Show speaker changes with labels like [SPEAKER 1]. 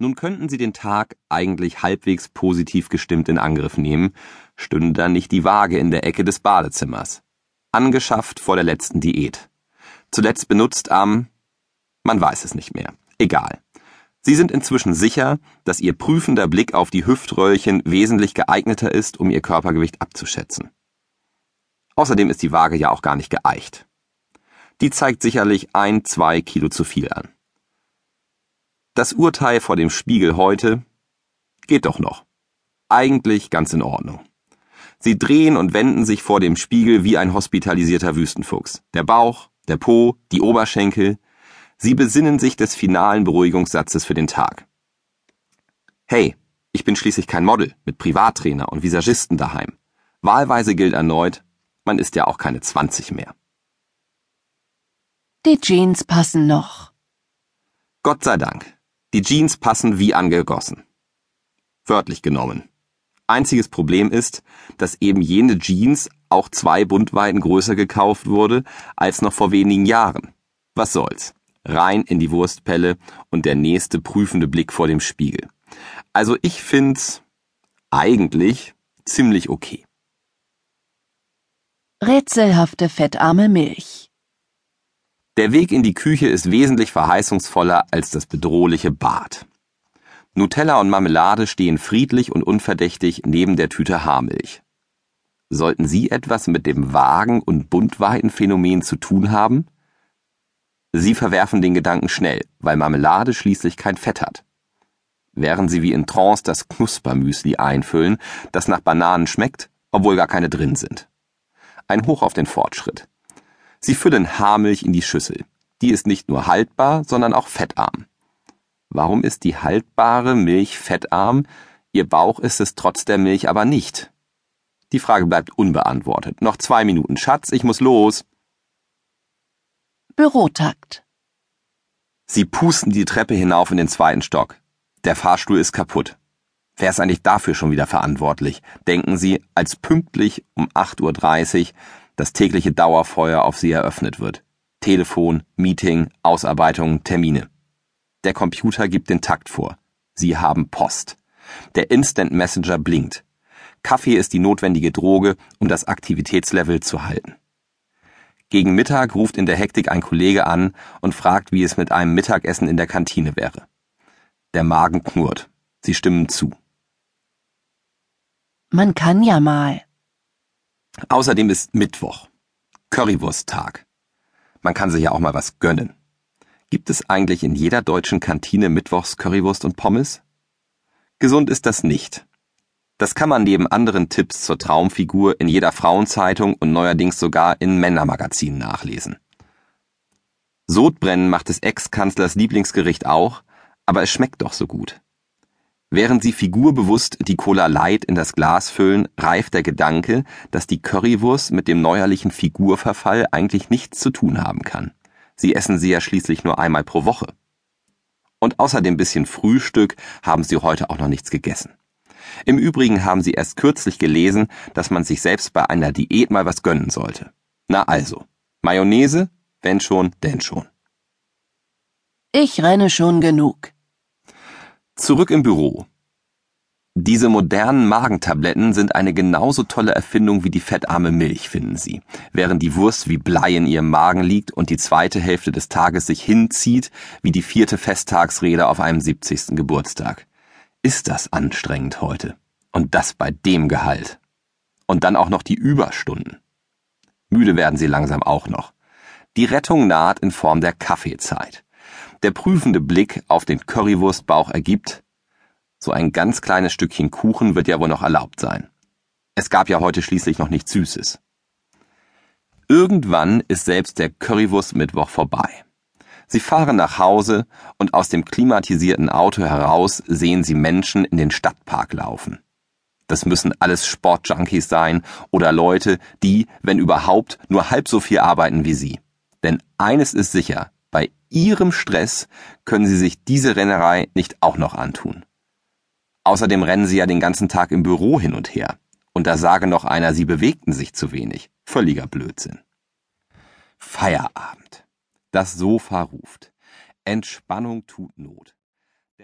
[SPEAKER 1] Nun könnten Sie den Tag eigentlich halbwegs positiv gestimmt in Angriff nehmen, stünde dann nicht die Waage in der Ecke des Badezimmers. Angeschafft vor der letzten Diät. Zuletzt benutzt am, man weiß es nicht mehr. Egal. Sie sind inzwischen sicher, dass Ihr prüfender Blick auf die Hüftröllchen wesentlich geeigneter ist, um Ihr Körpergewicht abzuschätzen. Außerdem ist die Waage ja auch gar nicht geeicht. Die zeigt sicherlich ein, zwei Kilo zu viel an. Das Urteil vor dem Spiegel heute geht doch noch. Eigentlich ganz in Ordnung. Sie drehen und wenden sich vor dem Spiegel wie ein hospitalisierter Wüstenfuchs. Der Bauch, der Po, die Oberschenkel. Sie besinnen sich des finalen Beruhigungssatzes für den Tag. Hey, ich bin schließlich kein Model mit Privattrainer und Visagisten daheim. Wahlweise gilt erneut, man ist ja auch keine 20 mehr.
[SPEAKER 2] Die Jeans passen noch.
[SPEAKER 1] Gott sei Dank. Die Jeans passen wie angegossen. Wörtlich genommen. Einziges Problem ist, dass eben jene Jeans auch zwei Bundweiten größer gekauft wurde als noch vor wenigen Jahren. Was soll's? Rein in die Wurstpelle und der nächste prüfende Blick vor dem Spiegel. Also ich find's eigentlich ziemlich okay.
[SPEAKER 2] Rätselhafte fettarme Milch.
[SPEAKER 1] Der Weg in die Küche ist wesentlich verheißungsvoller als das bedrohliche Bad. Nutella und Marmelade stehen friedlich und unverdächtig neben der Tüte Haarmilch. Sollten Sie etwas mit dem Wagen- und Buntweitenphänomen zu tun haben? Sie verwerfen den Gedanken schnell, weil Marmelade schließlich kein Fett hat. Während Sie wie in Trance das Knuspermüsli einfüllen, das nach Bananen schmeckt, obwohl gar keine drin sind. Ein Hoch auf den Fortschritt. Sie füllen Haarmilch in die Schüssel. Die ist nicht nur haltbar, sondern auch fettarm. Warum ist die haltbare Milch fettarm, ihr Bauch ist es trotz der Milch aber nicht? Die Frage bleibt unbeantwortet. Noch zwei Minuten. Schatz, ich muss los.
[SPEAKER 2] Bürotakt.
[SPEAKER 1] Sie pusten die Treppe hinauf in den zweiten Stock. Der Fahrstuhl ist kaputt. Wer ist eigentlich dafür schon wieder verantwortlich? Denken Sie, als pünktlich um 8.30 Uhr das tägliche Dauerfeuer auf sie eröffnet wird. Telefon, Meeting, Ausarbeitung, Termine. Der Computer gibt den Takt vor. Sie haben Post. Der Instant Messenger blinkt. Kaffee ist die notwendige Droge, um das Aktivitätslevel zu halten. Gegen Mittag ruft in der Hektik ein Kollege an und fragt, wie es mit einem Mittagessen in der Kantine wäre. Der Magen knurrt. Sie stimmen zu.
[SPEAKER 2] Man kann ja mal.
[SPEAKER 1] Außerdem ist Mittwoch. Currywursttag. Man kann sich ja auch mal was gönnen. Gibt es eigentlich in jeder deutschen Kantine Mittwochs Currywurst und Pommes? Gesund ist das nicht. Das kann man neben anderen Tipps zur Traumfigur in jeder Frauenzeitung und neuerdings sogar in Männermagazinen nachlesen. Sodbrennen macht des Ex-Kanzlers Lieblingsgericht auch, aber es schmeckt doch so gut. Während sie figurbewusst die Cola Light in das Glas füllen, reift der Gedanke, dass die Currywurst mit dem neuerlichen Figurverfall eigentlich nichts zu tun haben kann. Sie essen sie ja schließlich nur einmal pro Woche. Und außer dem bisschen Frühstück haben sie heute auch noch nichts gegessen. Im Übrigen haben sie erst kürzlich gelesen, dass man sich selbst bei einer Diät mal was gönnen sollte. Na also, Mayonnaise, wenn schon, denn schon.
[SPEAKER 2] Ich renne schon genug.
[SPEAKER 1] Zurück im Büro. Diese modernen Magentabletten sind eine genauso tolle Erfindung wie die fettarme Milch, finden Sie. Während die Wurst wie Blei in Ihrem Magen liegt und die zweite Hälfte des Tages sich hinzieht, wie die vierte Festtagsrede auf einem 70. Geburtstag. Ist das anstrengend heute? Und das bei dem Gehalt. Und dann auch noch die Überstunden. Müde werden Sie langsam auch noch. Die Rettung naht in Form der Kaffeezeit. Der prüfende Blick auf den Currywurstbauch ergibt, so ein ganz kleines Stückchen Kuchen wird ja wohl noch erlaubt sein. Es gab ja heute schließlich noch nichts Süßes. Irgendwann ist selbst der Currywurstmittwoch vorbei. Sie fahren nach Hause und aus dem klimatisierten Auto heraus sehen Sie Menschen in den Stadtpark laufen. Das müssen alles Sportjunkies sein oder Leute, die, wenn überhaupt, nur halb so viel arbeiten wie Sie. Denn eines ist sicher, bei Ihrem Stress können Sie sich diese Rennerei nicht auch noch antun. Außerdem rennen Sie ja den ganzen Tag im Büro hin und her. Und da sage noch einer, Sie bewegten sich zu wenig. Völliger Blödsinn. Feierabend. Das Sofa ruft. Entspannung tut Not.